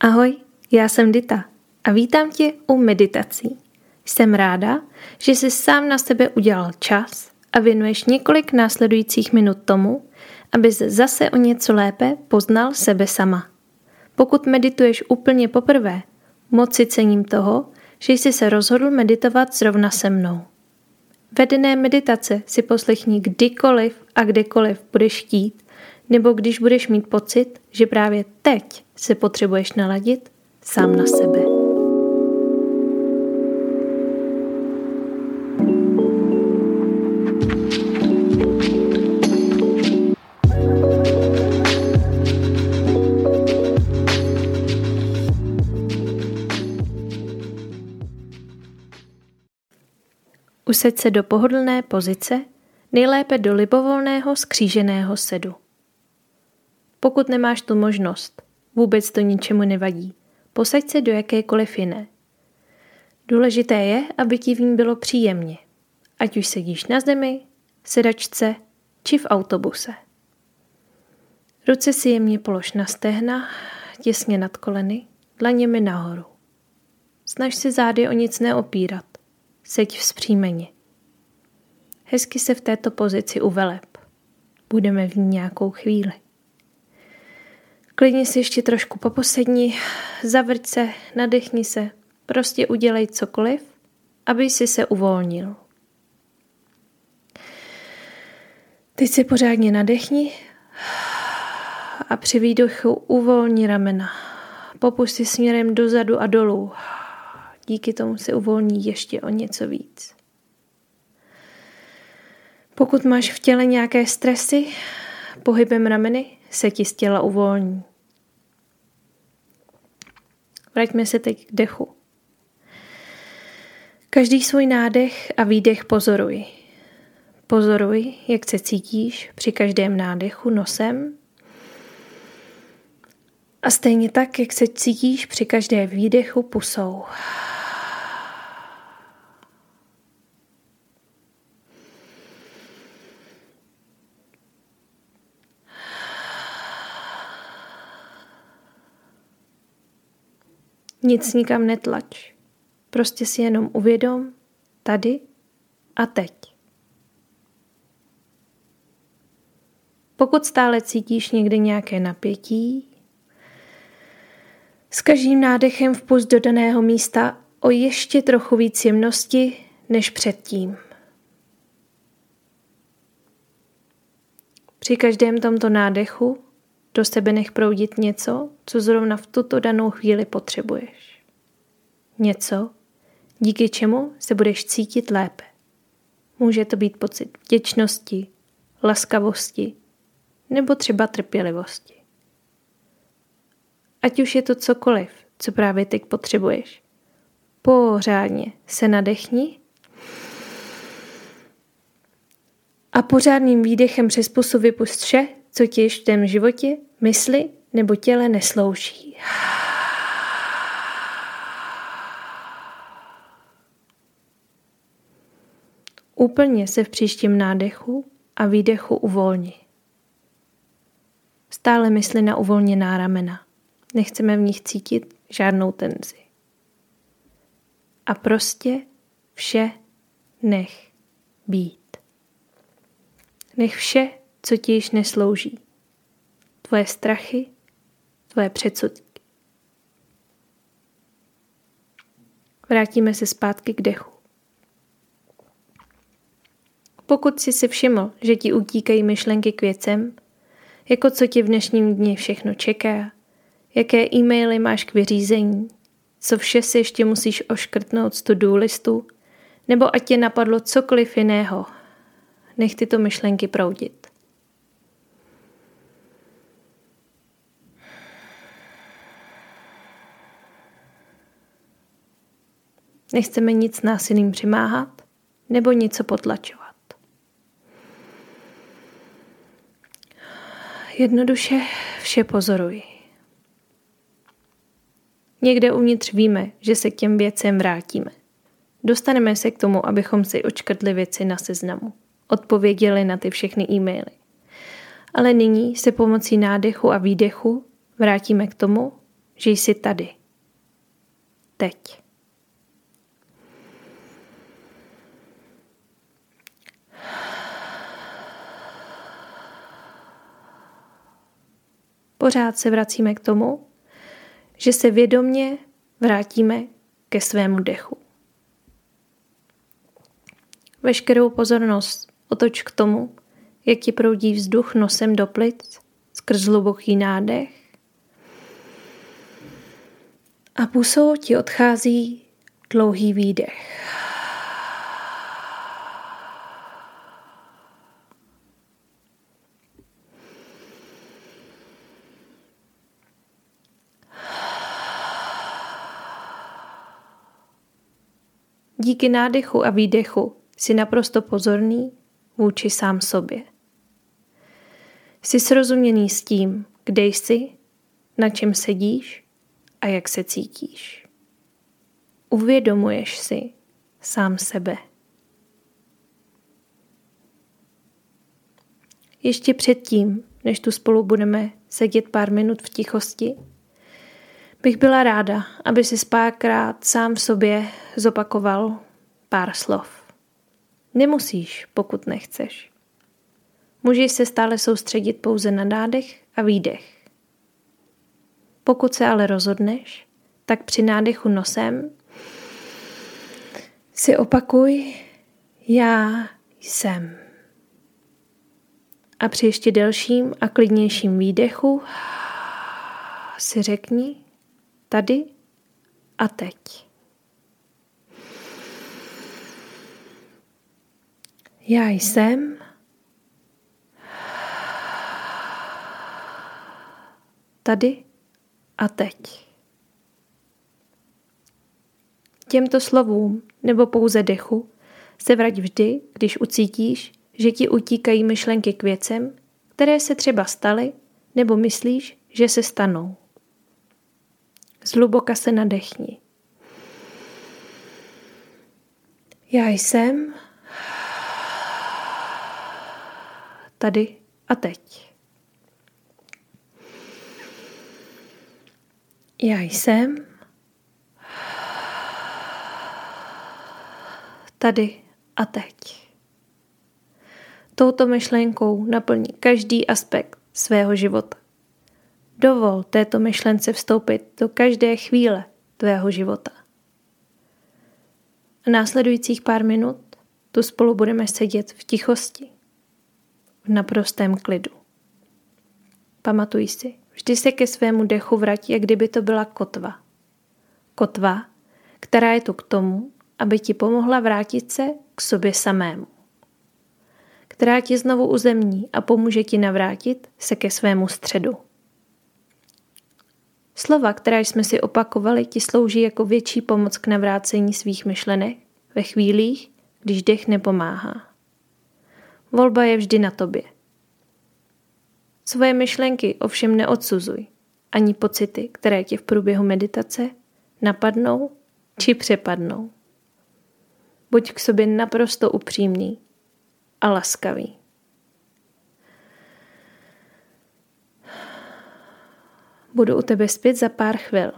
Ahoj, já jsem Dita a vítám tě u meditací. Jsem ráda, že jsi sám na sebe udělal čas a věnuješ několik následujících minut tomu, abys zase o něco lépe poznal sebe sama. Pokud medituješ úplně poprvé, moc si cením toho, že jsi se rozhodl meditovat zrovna se mnou. Vedené meditace si poslechni kdykoliv a kdekoliv budeš chtít, nebo když budeš mít pocit, že právě teď se potřebuješ naladit sám na sebe. Usaď se do pohodlné pozice, nejlépe do libovolného skříženého sedu. Pokud nemáš tu možnost, vůbec to ničemu nevadí. Posaď se do jakékoliv jiné. Důležité je, aby ti v ní bylo příjemně. Ať už sedíš na zemi, sedačce či v autobuse. Ruce si jemně polož na stehna, těsně nad koleny, dlaněmi nahoru. Snaž se zády o nic neopírat. Seď vzpřímeně. Hezky se v této pozici uveleb. Budeme v ní nějakou chvíli. Klidně si ještě trošku poposedni, zavrť se, nadechni se, prostě udělej cokoliv, aby si se uvolnil. Teď si pořádně nadechni a při výdechu uvolni ramena. Popusti směrem dozadu a dolů. Díky tomu se uvolní ještě o něco víc. Pokud máš v těle nějaké stresy, pohybem rameny se ti z těla uvolní. Vraťme se teď k dechu. Každý svůj nádech a výdech pozoruj. Pozoruj, jak se cítíš při každém nádechu nosem a stejně tak, jak se cítíš při každé výdechu pusou. Nic nikam netlač. Prostě si jenom uvědom tady a teď. Pokud stále cítíš někde nějaké napětí, s každým nádechem vpust do daného místa o ještě trochu víc jemnosti než předtím. Při každém tomto nádechu do sebe nech proudit něco, co zrovna v tuto danou chvíli potřebuješ. Něco, díky čemu se budeš cítit lépe. Může to být pocit vděčnosti, laskavosti nebo třeba trpělivosti. Ať už je to cokoliv, co právě teď potřebuješ. Pořádně se nadechni a pořádným výdechem přes pusu vypust vše, co ti v tém životě, mysli nebo těle neslouží. Úplně se v příštím nádechu a výdechu uvolni. Stále mysli na uvolněná ramena. Nechceme v nich cítit žádnou tenzi. A prostě vše nech být. Nech vše co ti již neslouží. Tvoje strachy, tvoje předsudky. Vrátíme se zpátky k dechu. Pokud jsi si všiml, že ti utíkají myšlenky k věcem, jako co ti v dnešním dni všechno čeká, jaké e-maily máš k vyřízení, co vše si ještě musíš oškrtnout z to-do listu, nebo ať tě napadlo cokoliv jiného, nech tyto myšlenky proudit. Nechceme nic násilím přimáhat nebo něco potlačovat. Jednoduše vše pozoruj. Někde uvnitř víme, že se k těm věcem vrátíme. Dostaneme se k tomu, abychom si očkrtli věci na seznamu. Odpověděli na ty všechny e-maily. Ale nyní se pomocí nádechu a výdechu vrátíme k tomu, že jsi tady. Teď. Pořád se vracíme k tomu, že se vědomně vrátíme ke svému dechu. Veškerou pozornost otoč k tomu, jak ti proudí vzduch nosem do plic skrz hluboký nádech a pusou ti odchází dlouhý výdech. Díky nádechu a výdechu jsi naprosto pozorný vůči sám sobě. Jsi srozuměný s tím, kde jsi, na čem sedíš a jak se cítíš. Uvědomuješ si sám sebe. Ještě předtím, než tu spolu budeme sedět pár minut v tichosti, bych byla ráda, aby si párkrát sám sobě zopakoval pár slov. Nemusíš, pokud nechceš. Můžeš se stále soustředit pouze na nádech a výdech. Pokud se ale rozhodneš, tak při nádechu nosem si opakuj já jsem. A při ještě delším a klidnějším výdechu si řekni tady a teď. Já jsem tady a teď. Těmto slovům nebo pouze dechu se vrať vždy, když ucítíš, že ti utíkají myšlenky k věcem, které se třeba staly nebo myslíš, že se stanou. Zluboka se nadechni. Já jsem tady a teď. Já jsem tady a teď. Touto myšlenkou naplní každý aspekt svého života. Dovol této myšlence vstoupit do každé chvíle tvého života. A následujících pár minut tu spolu budeme sedět v tichosti, v naprostém klidu. Pamatuj si, vždy se ke svému dechu vrať, jak kdyby to byla kotva. Kotva, která je tu k tomu, aby ti pomohla vrátit se k sobě samému. Která ti znovu uzemní a pomůže ti navrátit se ke svému středu. Slova, která jsme si opakovali, ti slouží jako větší pomoc k navrácení svých myšlenek ve chvílích, když dech nepomáhá. Volba je vždy na tobě. Svoje myšlenky ovšem neodsuzuj, ani pocity, které tě v průběhu meditace napadnou či přepadnou. Buď k sobě naprosto upřímný a laskavý. Budu u tebe zpět za pár chvil.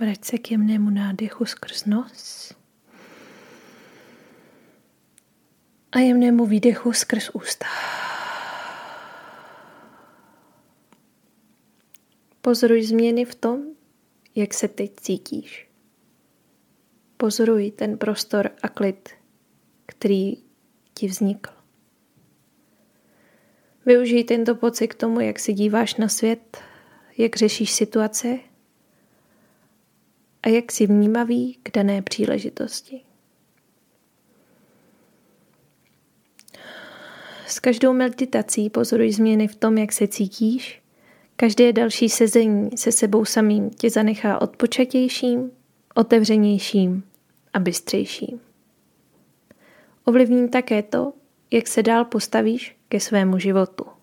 Vrať se k jemnému nádechu skrz nos a jemnému výdechu skrz ústa. Pozoruj změny v tom, jak se teď cítíš. Pozoruj ten prostor a klid, který ti vznikl. Využij tento pocit k tomu, jak se díváš na svět, jak řešíš situace a jak jsi vnímavý k dané příležitosti. S každou meditací pozoruj změny v tom, jak se cítíš. Každé další sezení se sebou samým tě zanechá odpočatějším, otevřenějším a bystřejším. Ovlivní také to, jak se dál postavíš ke svému životu.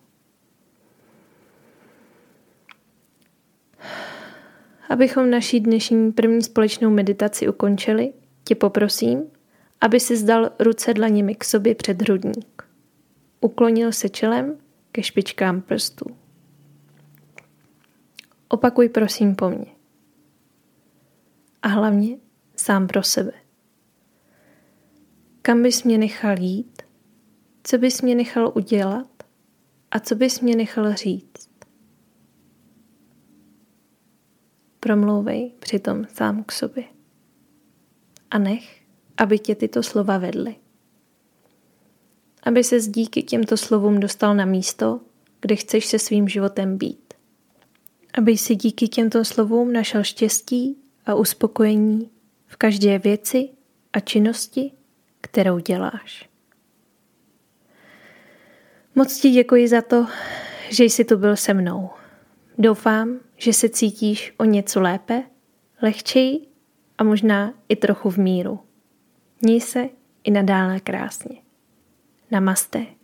Abychom naší dnešní první společnou meditaci ukončili, tě poprosím, aby si zdal ruce dlaněmi k sobě před hrudník. Uklonil se čelem ke špičkám prstů. Opakuj prosím po mně. A hlavně sám pro sebe. Kam bys mě nechal jít? Co bys mě nechal udělat? A co bys mě nechal říct? Promlouvej přitom sám k sobě. A nech, aby tě tyto slova vedly aby se díky těmto slovům dostal na místo, kde chceš se svým životem být. Aby si díky těmto slovům našel štěstí a uspokojení v každé věci a činnosti, kterou děláš. Moc ti děkuji za to, že jsi tu byl se mnou. Doufám, že se cítíš o něco lépe, lehčeji a možná i trochu v míru. Měj se i nadále krásně. Namaste.